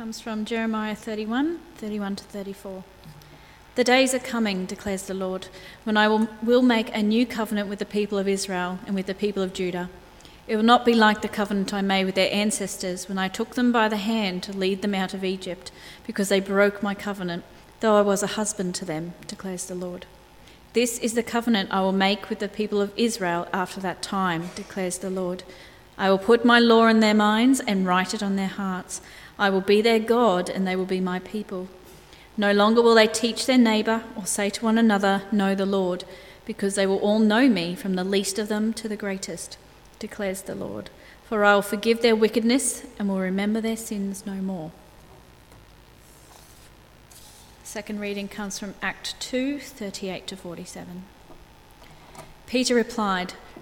comes from Jeremiah 31 31 to 34. The days are coming, declares the Lord, when I will, will make a new covenant with the people of Israel and with the people of Judah. It will not be like the covenant I made with their ancestors when I took them by the hand to lead them out of Egypt, because they broke my covenant, though I was a husband to them, declares the Lord. This is the covenant I will make with the people of Israel after that time, declares the Lord. I will put my law in their minds and write it on their hearts. I will be their God, and they will be my people. No longer will they teach their neighbour or say to one another, Know the Lord, because they will all know me, from the least of them to the greatest, declares the Lord. For I will forgive their wickedness and will remember their sins no more. Second reading comes from Act 2, 38 to 47. Peter replied,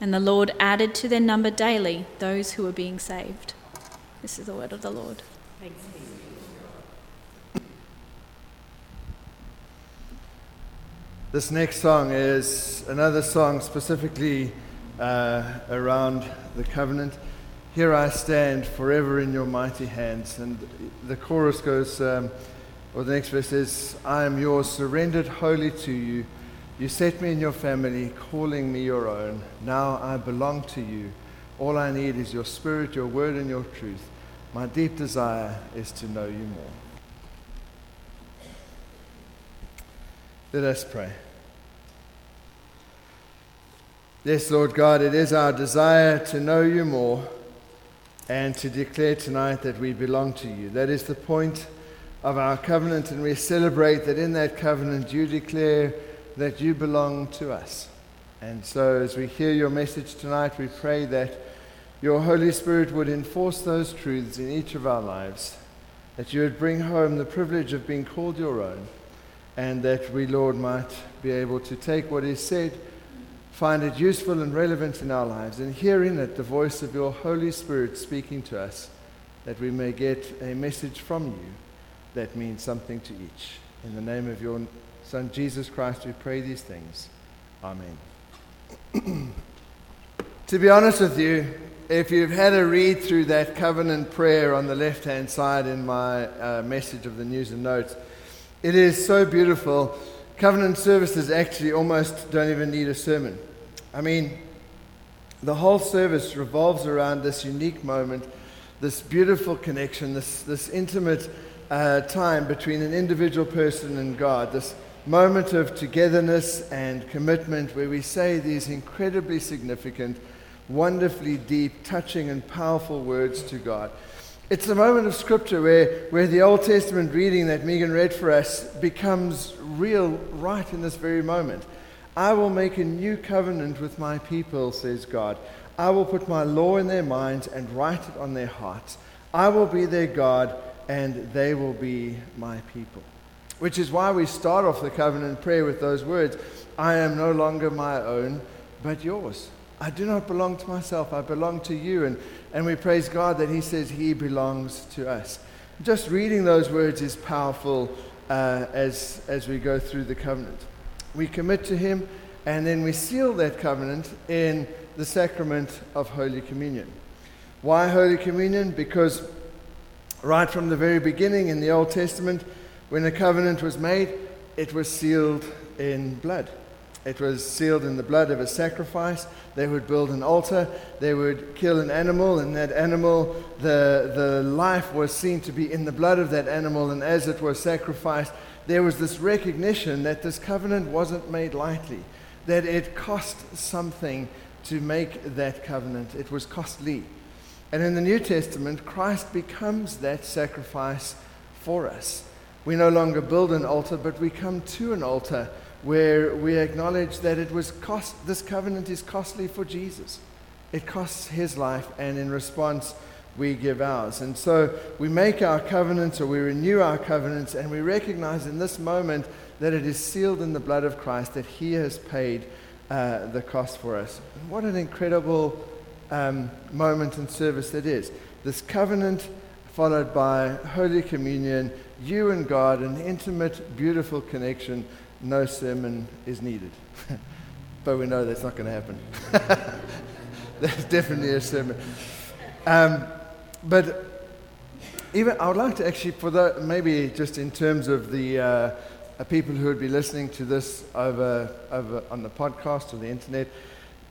And the Lord added to their number daily those who were being saved. This is the word of the Lord. Thanks This next song is another song specifically uh, around the covenant. Here I stand forever in your mighty hands. And the chorus goes, um, or the next verse is, I am yours, surrendered wholly to you. You set me in your family, calling me your own. Now I belong to you. All I need is your spirit, your word, and your truth. My deep desire is to know you more. Let us pray. Yes, Lord God, it is our desire to know you more and to declare tonight that we belong to you. That is the point of our covenant, and we celebrate that in that covenant you declare that you belong to us. And so, as we hear your message tonight, we pray that your Holy Spirit would enforce those truths in each of our lives, that you would bring home the privilege of being called your own, and that we, Lord, might be able to take what is said, find it useful and relevant in our lives, and hear in it the voice of your Holy Spirit speaking to us, that we may get a message from you that means something to each. In the name of your Son, Jesus Christ, we pray these things. Amen. to be honest with you, if you've had a read through that covenant prayer on the left hand side in my uh, message of the news and notes, it is so beautiful. Covenant services actually almost don't even need a sermon. I mean, the whole service revolves around this unique moment, this beautiful connection, this, this intimate uh, time between an individual person and God, this moment of togetherness and commitment where we say these incredibly significant wonderfully deep, touching, and powerful words to God. It's a moment of scripture where, where the Old Testament reading that Megan read for us becomes real right in this very moment. I will make a new covenant with my people, says God. I will put my law in their minds and write it on their hearts. I will be their God, and they will be my people. Which is why we start off the covenant prayer with those words I am no longer my own, but yours. I do not belong to myself, I belong to you. And, and we praise God that He says He belongs to us. Just reading those words is powerful uh, as, as we go through the covenant. We commit to Him, and then we seal that covenant in the sacrament of Holy Communion. Why Holy Communion? Because right from the very beginning in the Old Testament, when a covenant was made, it was sealed in blood. It was sealed in the blood of a sacrifice. They would build an altar. They would kill an animal, and that animal, the, the life was seen to be in the blood of that animal. And as it was sacrificed, there was this recognition that this covenant wasn't made lightly, that it cost something to make that covenant. It was costly. And in the New Testament, Christ becomes that sacrifice for us. We no longer build an altar, but we come to an altar where we acknowledge that it was cost, this covenant is costly for Jesus. It costs his life, and in response, we give ours. And so we make our covenants or we renew our covenants, and we recognize in this moment that it is sealed in the blood of Christ, that he has paid uh, the cost for us. And what an incredible um, moment and service that is. This covenant followed by Holy Communion, you and God, an intimate, beautiful connection no sermon is needed. but we know that's not going to happen. There's definitely a sermon. Um, but even I would like to actually, for the, maybe just in terms of the uh, people who would be listening to this over, over on the podcast or the internet,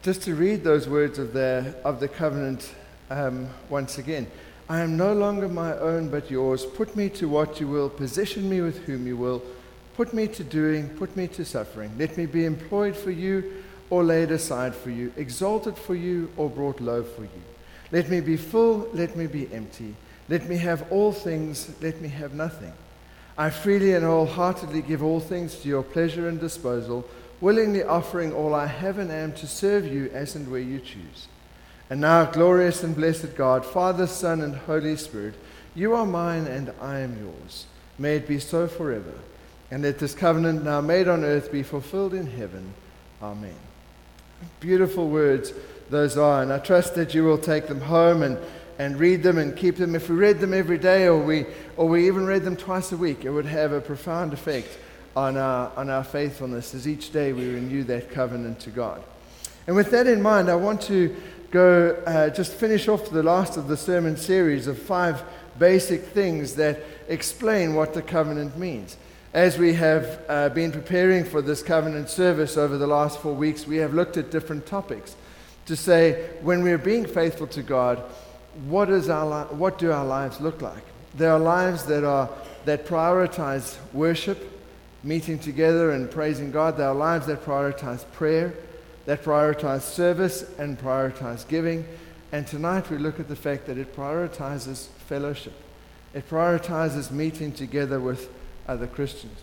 just to read those words of the, of the covenant um, once again. I am no longer my own but yours. Put me to what you will, position me with whom you will Put me to doing, put me to suffering. Let me be employed for you or laid aside for you, exalted for you or brought low for you. Let me be full, let me be empty. Let me have all things, let me have nothing. I freely and wholeheartedly give all things to your pleasure and disposal, willingly offering all I have and am to serve you as and where you choose. And now, glorious and blessed God, Father, Son, and Holy Spirit, you are mine and I am yours. May it be so forever and let this covenant now made on earth be fulfilled in heaven. Amen. Beautiful words those are, and I trust that you will take them home and, and read them and keep them. If we read them every day or we, or we even read them twice a week, it would have a profound effect on our, on our faithfulness as each day we renew that covenant to God. And with that in mind, I want to go uh, just finish off the last of the sermon series of five basic things that explain what the covenant means. As we have uh, been preparing for this covenant service over the last four weeks, we have looked at different topics to say, when we're being faithful to God, what, is our li- what do our lives look like? There are lives that, are, that prioritize worship, meeting together and praising God. There are lives that prioritize prayer, that prioritize service, and prioritize giving. And tonight we look at the fact that it prioritizes fellowship. It prioritizes meeting together with other Christians.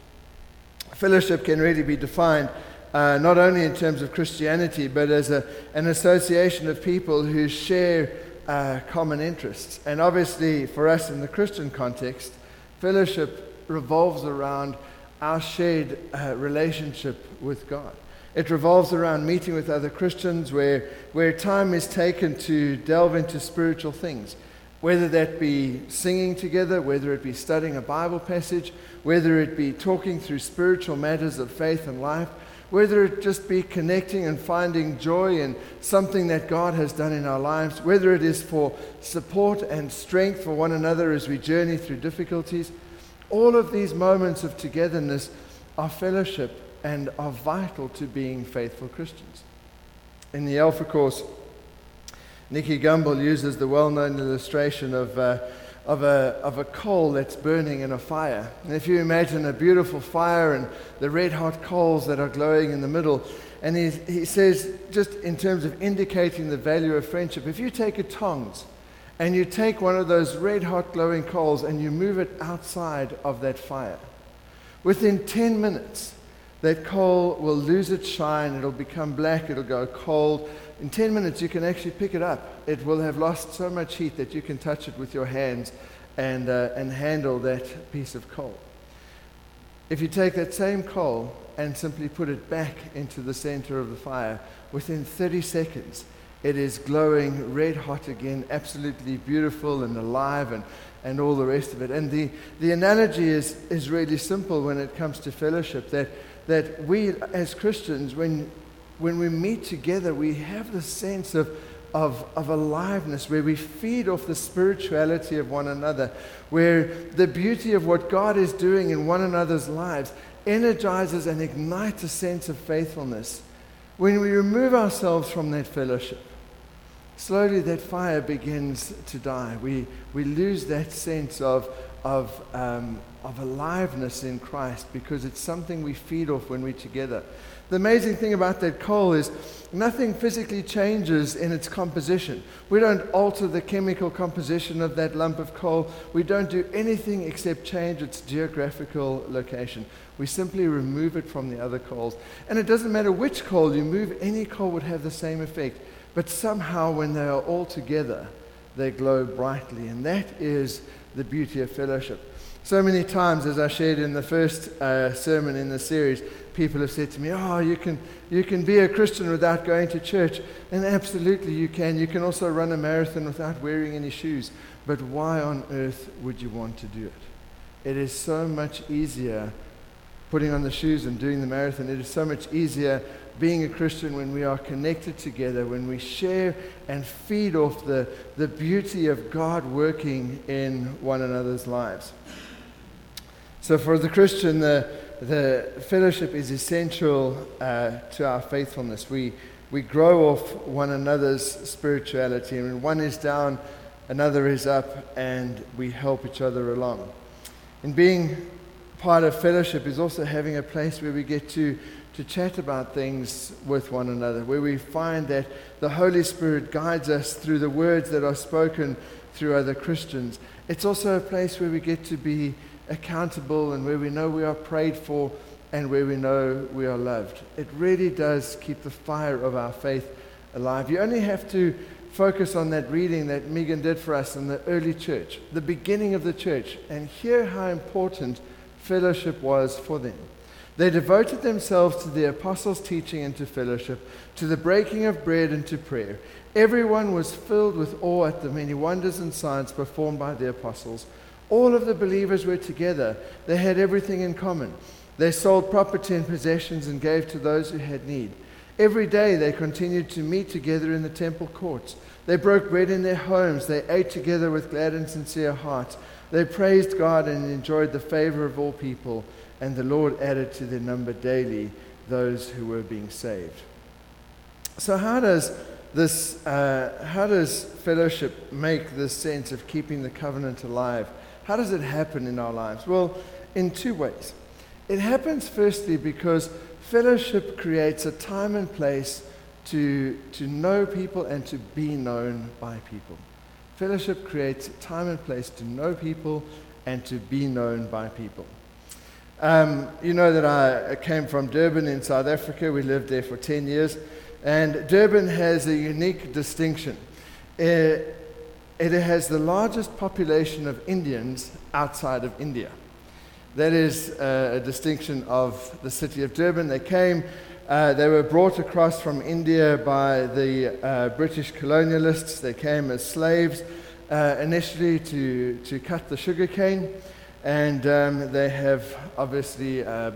Fellowship can really be defined uh, not only in terms of Christianity, but as a, an association of people who share uh, common interests. And obviously, for us in the Christian context, fellowship revolves around our shared uh, relationship with God. It revolves around meeting with other Christians where, where time is taken to delve into spiritual things. Whether that be singing together, whether it be studying a Bible passage, whether it be talking through spiritual matters of faith and life, whether it just be connecting and finding joy in something that God has done in our lives, whether it is for support and strength for one another as we journey through difficulties, all of these moments of togetherness are fellowship and are vital to being faithful Christians. In the Alpha Course, Nicky Gumbel uses the well known illustration of, uh, of, a, of a coal that's burning in a fire. And if you imagine a beautiful fire and the red hot coals that are glowing in the middle, and he, he says, just in terms of indicating the value of friendship, if you take a tongs and you take one of those red hot glowing coals and you move it outside of that fire, within 10 minutes, that coal will lose its shine, it'll become black, it'll go cold, in 10 minutes, you can actually pick it up. It will have lost so much heat that you can touch it with your hands and, uh, and handle that piece of coal. If you take that same coal and simply put it back into the center of the fire, within 30 seconds, it is glowing red hot again, absolutely beautiful and alive and, and all the rest of it. And the, the analogy is, is really simple when it comes to fellowship that, that we as Christians, when when we meet together, we have the sense of, of, of aliveness where we feed off the spirituality of one another, where the beauty of what God is doing in one another's lives energizes and ignites a sense of faithfulness. When we remove ourselves from that fellowship, slowly that fire begins to die. We, we lose that sense of, of, um, of aliveness in Christ because it's something we feed off when we're together. The amazing thing about that coal is nothing physically changes in its composition. We don't alter the chemical composition of that lump of coal. We don't do anything except change its geographical location. We simply remove it from the other coals. And it doesn't matter which coal you move, any coal would have the same effect. But somehow, when they are all together, they glow brightly. And that is the beauty of fellowship. So many times, as I shared in the first uh, sermon in the series, people have said to me, Oh, you can, you can be a Christian without going to church. And absolutely, you can. You can also run a marathon without wearing any shoes. But why on earth would you want to do it? It is so much easier putting on the shoes and doing the marathon. It is so much easier being a Christian when we are connected together, when we share and feed off the, the beauty of God working in one another's lives. So, for the Christian, the, the fellowship is essential uh, to our faithfulness. We, we grow off one another's spirituality, and when one is down, another is up, and we help each other along. And being part of fellowship is also having a place where we get to, to chat about things with one another, where we find that the Holy Spirit guides us through the words that are spoken through other Christians. It's also a place where we get to be accountable and where we know we are prayed for and where we know we are loved. It really does keep the fire of our faith alive. You only have to focus on that reading that Megan did for us in the early church, the beginning of the church, and hear how important fellowship was for them. They devoted themselves to the apostles' teaching and to fellowship, to the breaking of bread and to prayer. Everyone was filled with awe at the many wonders and signs performed by the apostles. All of the believers were together. They had everything in common. They sold property and possessions and gave to those who had need. Every day they continued to meet together in the temple courts. They broke bread in their homes. They ate together with glad and sincere hearts. They praised God and enjoyed the favor of all people. And the Lord added to their number daily those who were being saved. So, how does this, uh, how does fellowship make this sense of keeping the covenant alive? How does it happen in our lives? Well, in two ways. It happens firstly because fellowship creates a time and place to, to know people and to be known by people. Fellowship creates time and place to know people and to be known by people. Um, you know that I came from Durban in South Africa. We lived there for 10 years. And Durban has a unique distinction. Uh, it has the largest population of Indians outside of India. That is uh, a distinction of the city of Durban. They came, uh, they were brought across from India by the uh, British colonialists. They came as slaves uh, initially to, to cut the sugar cane, and um, they have obviously uh,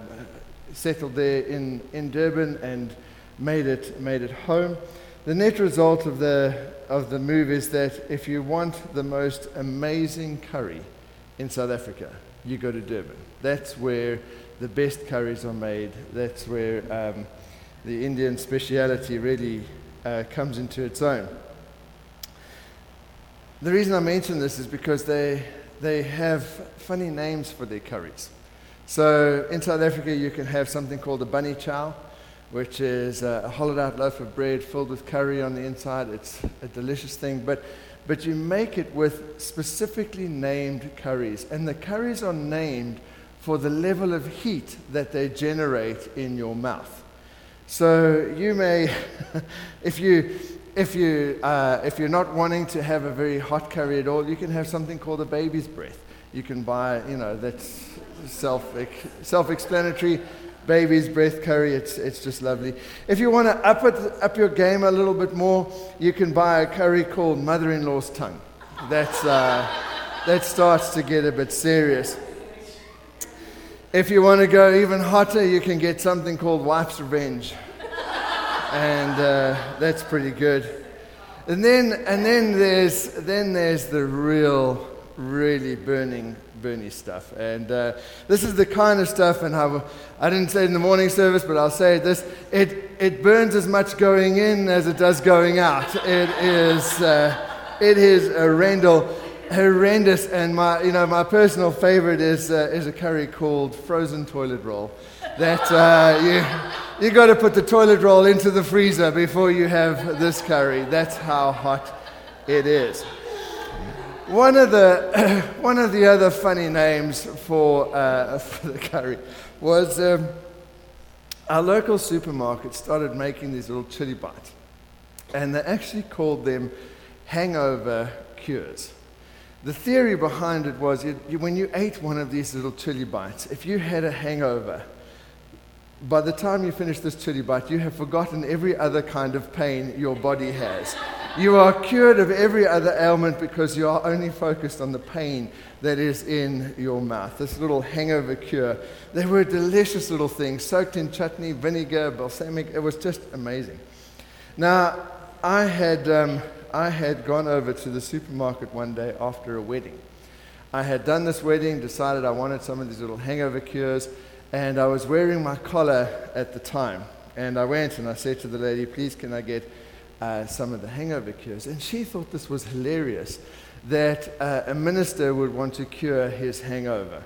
settled there in, in Durban and made it, made it home. The net result of the, of the move is that if you want the most amazing curry in South Africa, you go to Durban. That's where the best curries are made. That's where um, the Indian speciality really uh, comes into its own. The reason I mention this is because they, they have funny names for their curries. So in South Africa, you can have something called a bunny chow which is a hollowed out loaf of bread filled with curry on the inside. It's a delicious thing, but, but you make it with specifically named curries. And the curries are named for the level of heat that they generate in your mouth. So you may, if, you, if, you, uh, if you're not wanting to have a very hot curry at all, you can have something called a baby's breath. You can buy, you know, that's self, self-explanatory baby's breath curry. It's, it's just lovely. If you want to up, up your game a little bit more, you can buy a curry called mother in law's tongue. That's, uh, that starts to get a bit serious. If you want to go even hotter, you can get something called wife's revenge. And uh, that's pretty good. And then, and then, there's, then there's the real, really burning, Bernie stuff. And uh, this is the kind of stuff, and I, I didn't say it in the morning service, but I'll say this it, it burns as much going in as it does going out. It is, uh, it is horrendous, horrendous. And my, you know, my personal favorite is, uh, is a curry called frozen toilet roll. That uh, you, you got to put the toilet roll into the freezer before you have this curry. That's how hot it is. One of the, one of the other funny names for, uh, for the curry was um, our local supermarket started making these little chili bites. And they actually called them hangover cures. The theory behind it was you, you, when you ate one of these little chili bites, if you had a hangover, by the time you finish this chili bite, you have forgotten every other kind of pain your body has. You are cured of every other ailment because you are only focused on the pain that is in your mouth. This little hangover cure. They were delicious little things, soaked in chutney, vinegar, balsamic. It was just amazing. Now, I had, um, I had gone over to the supermarket one day after a wedding. I had done this wedding, decided I wanted some of these little hangover cures, and I was wearing my collar at the time. And I went and I said to the lady, please, can I get uh, some of the hangover cures. And she thought this was hilarious that uh, a minister would want to cure his hangover.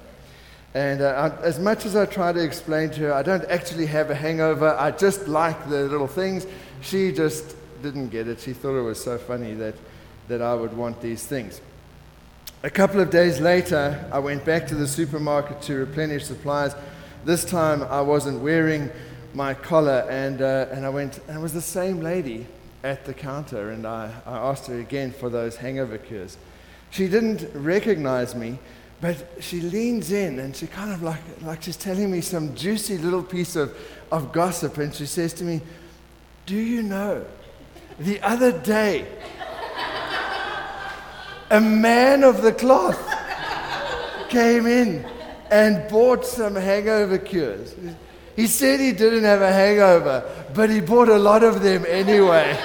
And uh, I, as much as I try to explain to her, I don't actually have a hangover, I just like the little things, she just didn't get it. She thought it was so funny that, that I would want these things. A couple of days later, I went back to the supermarket to replenish supplies. This time I wasn't wearing my collar, and, uh, and I went, and it was the same lady at the counter and I, I asked her again for those hangover cures. She didn't recognize me, but she leans in and she kind of like, like she's telling me some juicy little piece of, of gossip. And she says to me, Do you know, the other day, a man of the cloth came in and bought some hangover cures. He said he didn't have a hangover, but he bought a lot of them anyway.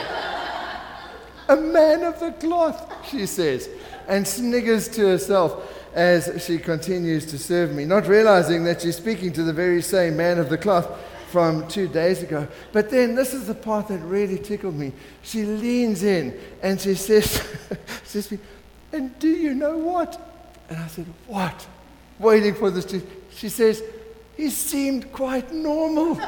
a man of the cloth, she says, and sniggers to herself as she continues to serve me, not realizing that she's speaking to the very same man of the cloth from two days ago. But then this is the part that really tickled me. She leans in and she says, says and do you know what? And I said, What? Waiting for this. To, She says, he seemed quite normal.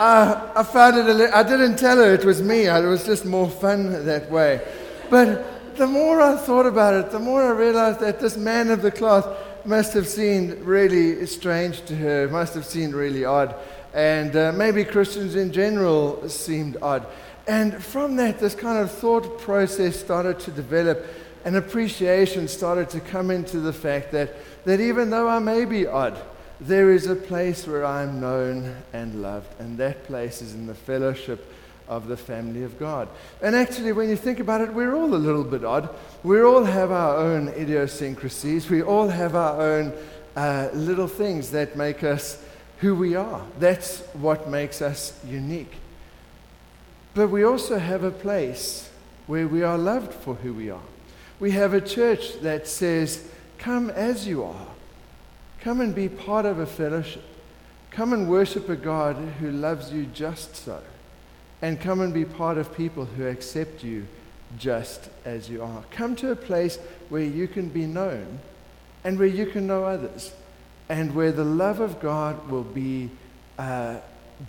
Uh, I found it, li- I didn't tell her it was me. It was just more fun that way. But the more I thought about it, the more I realized that this man of the cloth must have seemed really strange to her, must have seemed really odd. And uh, maybe Christians in general seemed odd. And from that, this kind of thought process started to develop an appreciation started to come into the fact that, that even though I may be odd, there is a place where I'm known and loved, and that place is in the fellowship of the family of God. And actually, when you think about it, we're all a little bit odd. We all have our own idiosyncrasies, we all have our own uh, little things that make us who we are. That's what makes us unique. But we also have a place where we are loved for who we are. We have a church that says, Come as you are. Come and be part of a fellowship. Come and worship a God who loves you just so. And come and be part of people who accept you just as you are. Come to a place where you can be known and where you can know others and where the love of God will be uh,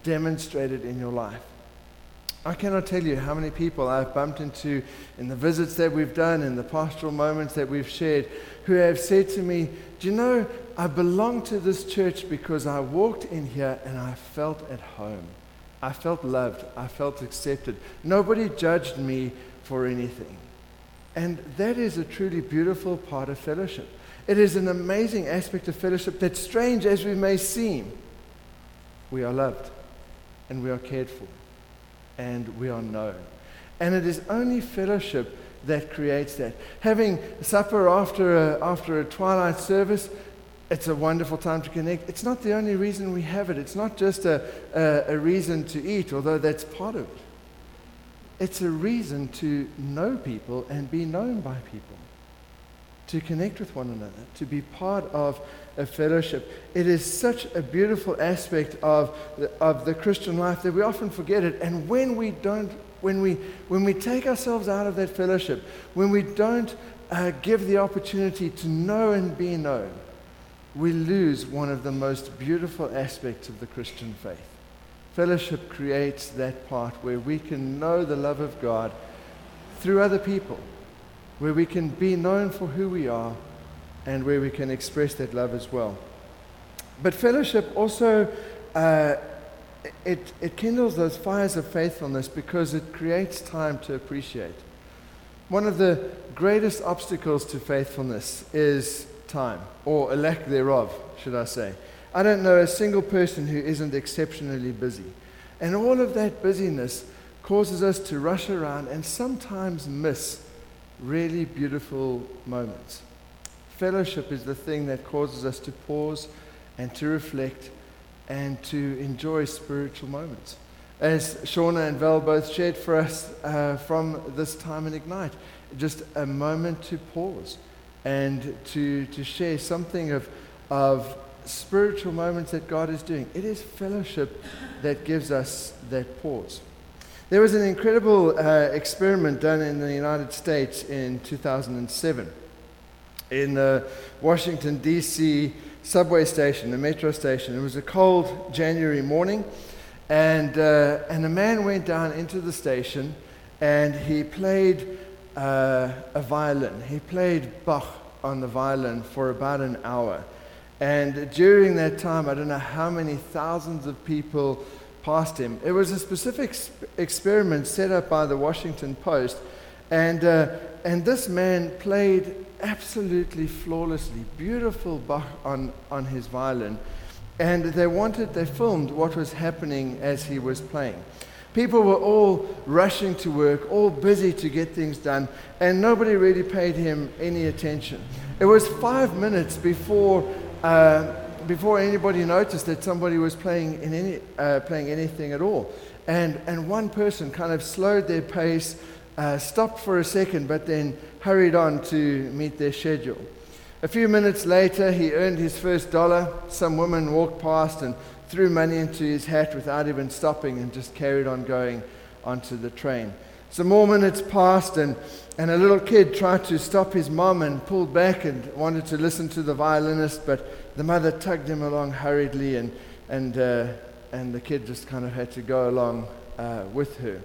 demonstrated in your life. I cannot tell you how many people I've bumped into in the visits that we've done, in the pastoral moments that we've shared, who have said to me, Do you know, I belong to this church because I walked in here and I felt at home. I felt loved. I felt accepted. Nobody judged me for anything. And that is a truly beautiful part of fellowship. It is an amazing aspect of fellowship that, strange as we may seem, we are loved and we are cared for and we are known. And it is only fellowship that creates that. Having supper after a, after a twilight service, it's a wonderful time to connect. It's not the only reason we have it. It's not just a, a, a reason to eat, although that's part of it. it's a reason to know people and be known by people, to connect with one another, to be part of a fellowship. It is such a beautiful aspect of the, of the Christian life that we often forget it. And when we don't, when we, when we take ourselves out of that fellowship, when we don't uh, give the opportunity to know and be known, we lose one of the most beautiful aspects of the Christian faith. Fellowship creates that part where we can know the love of God through other people, where we can be known for who we are, and where we can express that love as well. But fellowship also uh, it, it kindles those fires of faithfulness because it creates time to appreciate. One of the greatest obstacles to faithfulness is time, or a lack thereof, should I say. I don't know a single person who isn't exceptionally busy. And all of that busyness causes us to rush around and sometimes miss really beautiful moments. Fellowship is the thing that causes us to pause and to reflect and to enjoy spiritual moments. As Shauna and Val both shared for us uh, from this time in Ignite, just a moment to pause and to, to share something of, of spiritual moments that God is doing. It is fellowship that gives us that pause. There was an incredible uh, experiment done in the United States in 2007 in the Washington, D.C. subway station, the metro station. It was a cold January morning, and, uh, and a man went down into the station and he played uh, a violin. He played Bach on the violin for about an hour. And during that time, I don't know how many thousands of people passed him. It was a specific experiment set up by the Washington Post. And, uh, and this man played absolutely flawlessly, beautiful Bach on, on his violin. And they wanted, they filmed what was happening as he was playing. People were all rushing to work, all busy to get things done, and nobody really paid him any attention. It was five minutes before uh, before anybody noticed that somebody was playing, in any, uh, playing anything at all. And, and one person kind of slowed their pace, uh, stopped for a second, but then hurried on to meet their schedule. A few minutes later, he earned his first dollar. Some woman walked past and threw money into his hat without even stopping and just carried on going onto the train. Some more minutes passed, and, and a little kid tried to stop his mom and pulled back and wanted to listen to the violinist, but the mother tugged him along hurriedly, and, and, uh, and the kid just kind of had to go along uh, with her.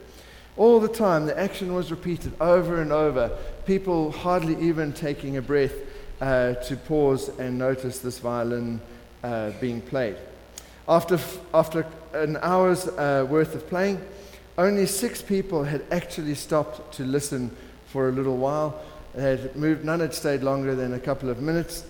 All the time, the action was repeated over and over, people hardly even taking a breath uh, to pause and notice this violin uh, being played. After, after an hour's uh, worth of playing, only six people had actually stopped to listen for a little while. They had moved, none had stayed longer than a couple of minutes.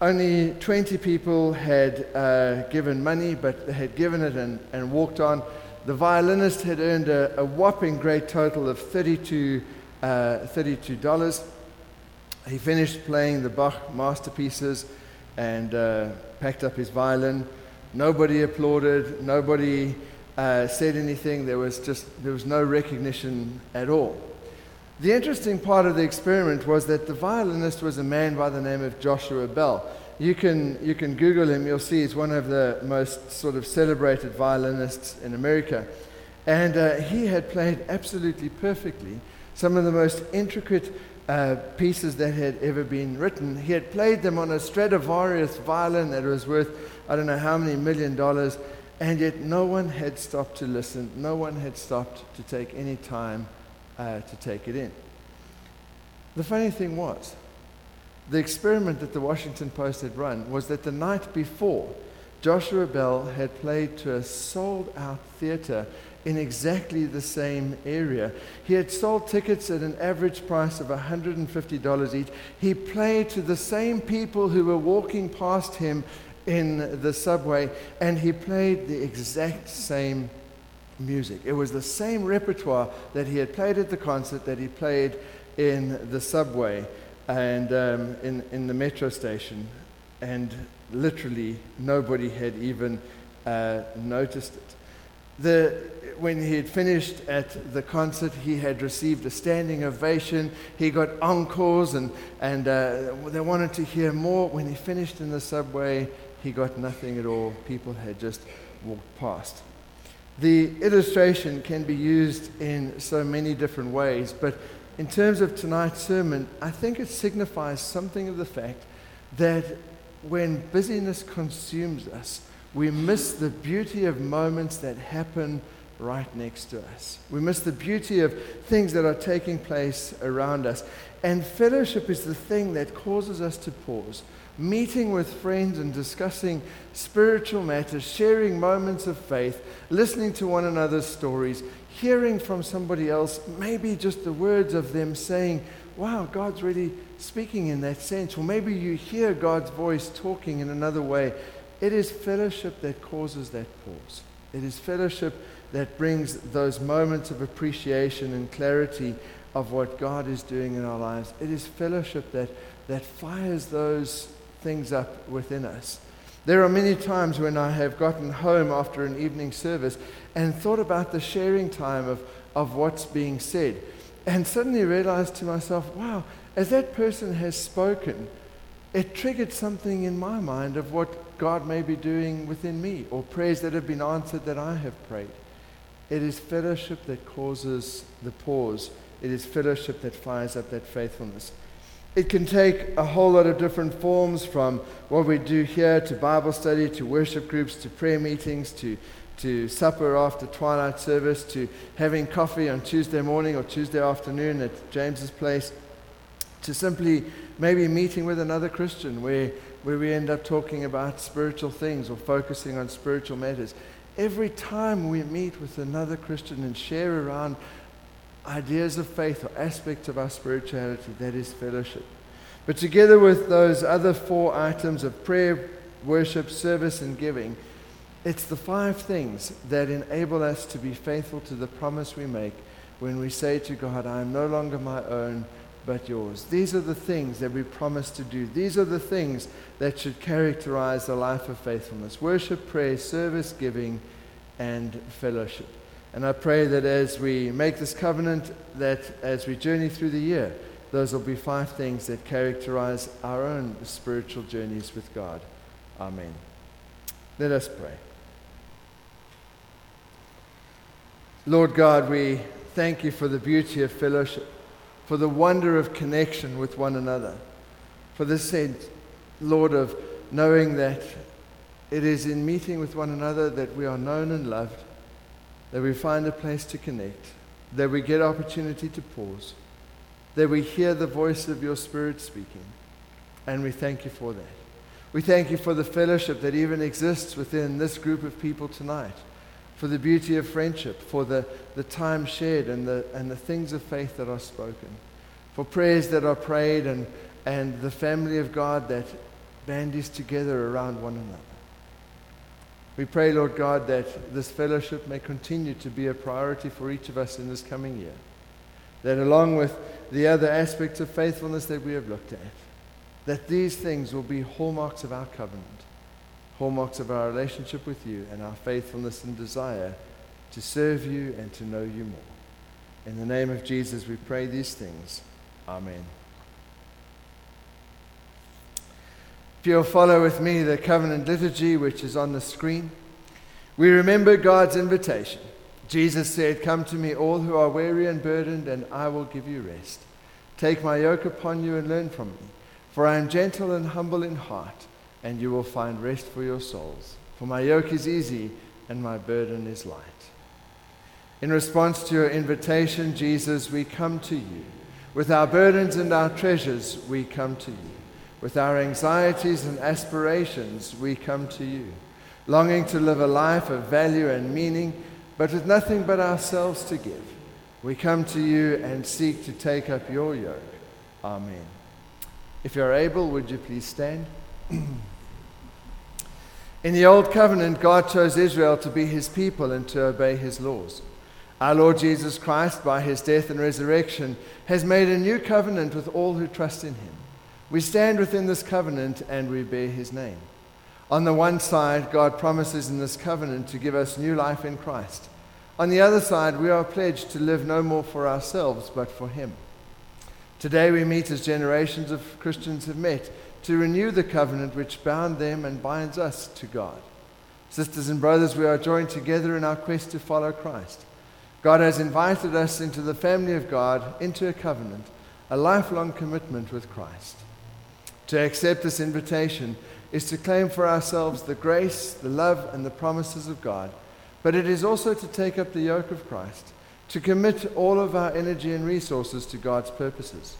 Only 20 people had uh, given money, but they had given it and, and walked on. The violinist had earned a, a whopping great total of 32, uh, $32. He finished playing the Bach masterpieces and uh, packed up his violin. Nobody applauded, nobody uh, said anything. There was just there was no recognition at all. The interesting part of the experiment was that the violinist was a man by the name of Joshua Bell. You can, you can Google him, you'll see he's one of the most sort of celebrated violinists in America. And uh, he had played absolutely perfectly some of the most intricate uh, pieces that had ever been written. He had played them on a Stradivarius violin that was worth, I don't know how many million dollars. And yet, no one had stopped to listen. No one had stopped to take any time uh, to take it in. The funny thing was, the experiment that the Washington Post had run was that the night before, Joshua Bell had played to a sold out theater in exactly the same area. He had sold tickets at an average price of $150 each. He played to the same people who were walking past him in the subway, and he played the exact same music. It was the same repertoire that he had played at the concert that he played in the subway and um, in, in the metro station, and literally nobody had even uh, noticed it. The, when he had finished at the concert, he had received a standing ovation. He got encores, and, and uh, they wanted to hear more. When he finished in the subway, he got nothing at all. People had just walked past. The illustration can be used in so many different ways, but in terms of tonight's sermon, I think it signifies something of the fact that when busyness consumes us, we miss the beauty of moments that happen right next to us. We miss the beauty of things that are taking place around us. And fellowship is the thing that causes us to pause. Meeting with friends and discussing spiritual matters, sharing moments of faith, listening to one another's stories, hearing from somebody else, maybe just the words of them saying, Wow, God's really speaking in that sense. Or maybe you hear God's voice talking in another way. It is fellowship that causes that pause. It is fellowship that brings those moments of appreciation and clarity of what God is doing in our lives. It is fellowship that, that fires those things up within us. There are many times when I have gotten home after an evening service and thought about the sharing time of, of what's being said, and suddenly realized to myself, wow, as that person has spoken, it triggered something in my mind of what God may be doing within me, or prayers that have been answered that I have prayed. It is fellowship that causes the pause. It is fellowship that fires up that faithfulness. It can take a whole lot of different forms from what we do here to Bible study, to worship groups, to prayer meetings, to, to supper after twilight service, to having coffee on Tuesday morning or Tuesday afternoon at James's place, to simply maybe meeting with another Christian where, where we end up talking about spiritual things or focusing on spiritual matters. Every time we meet with another Christian and share around ideas of faith or aspects of our spirituality, that is fellowship. But together with those other four items of prayer, worship, service, and giving, it's the five things that enable us to be faithful to the promise we make when we say to God, I am no longer my own, but yours. These are the things that we promise to do. These are the things that should characterize a life of faithfulness worship, prayer, service, giving, and fellowship. And I pray that as we make this covenant, that as we journey through the year, those will be five things that characterize our own spiritual journeys with God. Amen. Let us pray. Lord God, we thank you for the beauty of fellowship for the wonder of connection with one another, for the sense, Lord, of knowing that it is in meeting with one another that we are known and loved, that we find a place to connect, that we get opportunity to pause, that we hear the voice of your Spirit speaking. And we thank you for that. We thank you for the fellowship that even exists within this group of people tonight for the beauty of friendship, for the, the time shared and the, and the things of faith that are spoken, for prayers that are prayed and, and the family of God that bandies together around one another. We pray, Lord God, that this fellowship may continue to be a priority for each of us in this coming year. That along with the other aspects of faithfulness that we have looked at, that these things will be hallmarks of our covenant hallmarks of our relationship with you and our faithfulness and desire to serve you and to know you more. In the name of Jesus, we pray these things. Amen. If you'll follow with me the covenant liturgy, which is on the screen, we remember God's invitation. Jesus said, Come to me, all who are weary and burdened, and I will give you rest. Take my yoke upon you and learn from me, for I am gentle and humble in heart and you will find rest for your souls. For my yoke is easy and my burden is light. In response to your invitation, Jesus, we come to you. With our burdens and our treasures, we come to you. With our anxieties and aspirations, we come to you. Longing to live a life of value and meaning, but with nothing but ourselves to give. We come to you and seek to take up your yoke. Amen. If you're able, would you please stand? In the Old Covenant, God chose Israel to be his people and to obey his laws. Our Lord Jesus Christ, by his death and resurrection, has made a new covenant with all who trust in him. We stand within this covenant and we bear his name. On the one side, God promises in this covenant to give us new life in Christ. On the other side, we are pledged to live no more for ourselves, but for Him. Today we meet as generations of Christians have met to renew the covenant which bound them and binds us to God. Sisters and brothers, we are joined together in our quest to follow Christ. God has invited us into the family of God, into a covenant, a lifelong commitment with Christ. To accept this invitation is to claim for ourselves the grace, the love, and the promises of God, but it is also to take up the yoke of Christ to commit all of our energy and resources to God's purposes.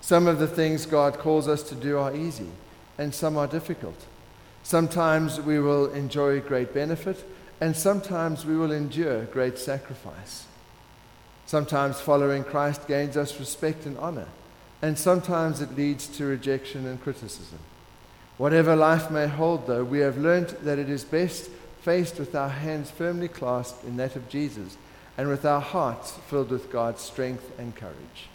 Some of the things God calls us to do are easy, and some are difficult. Sometimes we will enjoy great benefit, and sometimes we will endure great sacrifice. Sometimes following Christ gains us respect and honor, and sometimes it leads to rejection and criticism. Whatever life may hold, though, we have learnt that it is best faced with our hands firmly clasped in that of Jesus and with our hearts filled with God's strength and courage.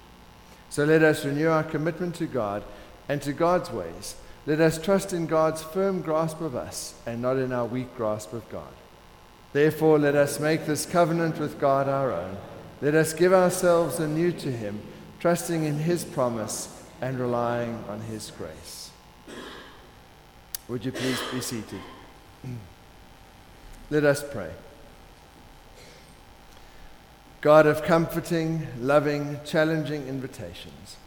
So let us renew our commitment to God and to God's ways. Let us trust in God's firm grasp of us and not in our weak grasp of God. Therefore, let us make this covenant with God our own. Let us give ourselves anew to Him, trusting in His promise and relying on His grace. Would you please be seated? Let us pray. God of comforting, loving, challenging invitations,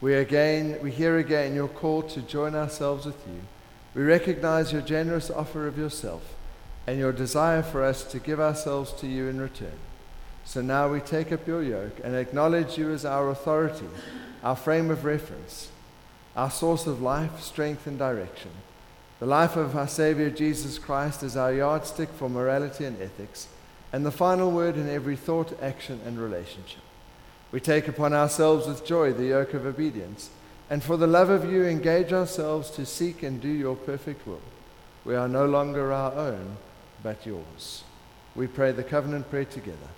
we again we hear again your call to join ourselves with you. We recognize your generous offer of yourself and your desire for us to give ourselves to you in return. So now we take up your yoke and acknowledge you as our authority, our frame of reference, our source of life, strength, and direction. The life of our Savior Jesus Christ is our yardstick for morality and ethics, and the final word in every thought, action, and relationship. We take upon ourselves with joy the yoke of obedience, and for the love of you engage ourselves to seek and do your perfect will. We are no longer our own, but yours. We pray the covenant prayer together.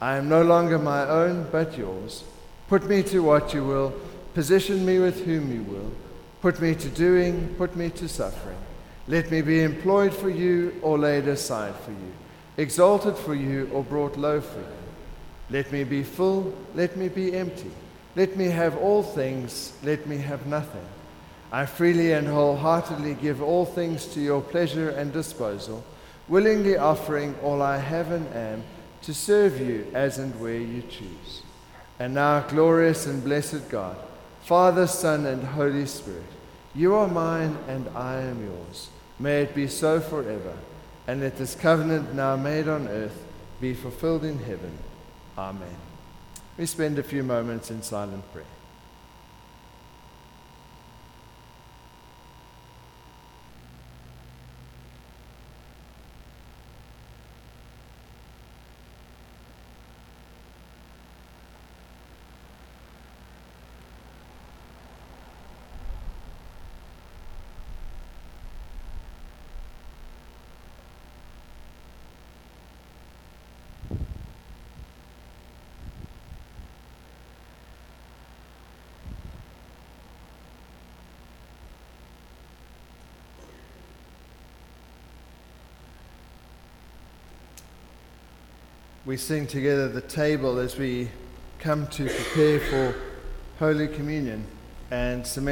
I am no longer my own, but yours. Put me to what you will, position me with whom you will. Put me to doing, put me to suffering. Let me be employed for you or laid aside for you, exalted for you or brought low for you. Let me be full, let me be empty. Let me have all things, let me have nothing. I freely and wholeheartedly give all things to your pleasure and disposal, willingly offering all I have and am to serve you as and where you choose. And now, glorious and blessed God, Father, Son, and Holy Spirit, you are mine and I am yours. May it be so forever. And let this covenant now made on earth be fulfilled in heaven. Amen. We spend a few moments in silent prayer. We sing together the table as we come to prepare for Holy Communion and cement.